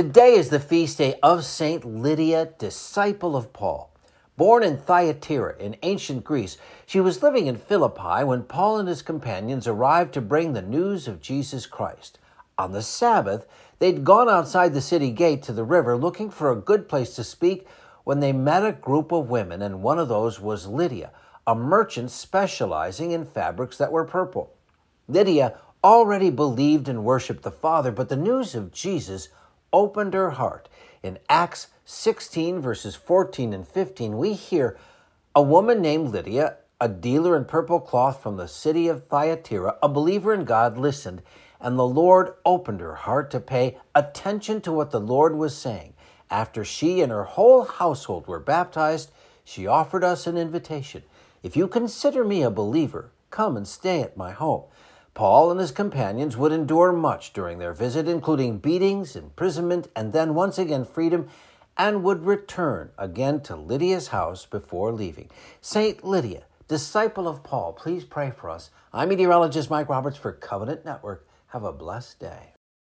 Today is the feast day of Saint Lydia, disciple of Paul. Born in Thyatira in ancient Greece, she was living in Philippi when Paul and his companions arrived to bring the news of Jesus Christ. On the Sabbath, they'd gone outside the city gate to the river looking for a good place to speak when they met a group of women, and one of those was Lydia, a merchant specializing in fabrics that were purple. Lydia already believed and worshiped the Father, but the news of Jesus opened her heart. In Acts 16, verses 14 and 15, we hear a woman named Lydia, a dealer in purple cloth from the city of Thyatira, a believer in God, listened, and the Lord opened her heart to pay attention to what the Lord was saying. After she and her whole household were baptized, she offered us an invitation. If you consider me a believer, come and stay at my home. Paul and his companions would endure much during their visit, including beatings, imprisonment, and then once again freedom, and would return again to Lydia's house before leaving. Saint Lydia, disciple of Paul, please pray for us. I'm meteorologist Mike Roberts for Covenant Network. Have a blessed day.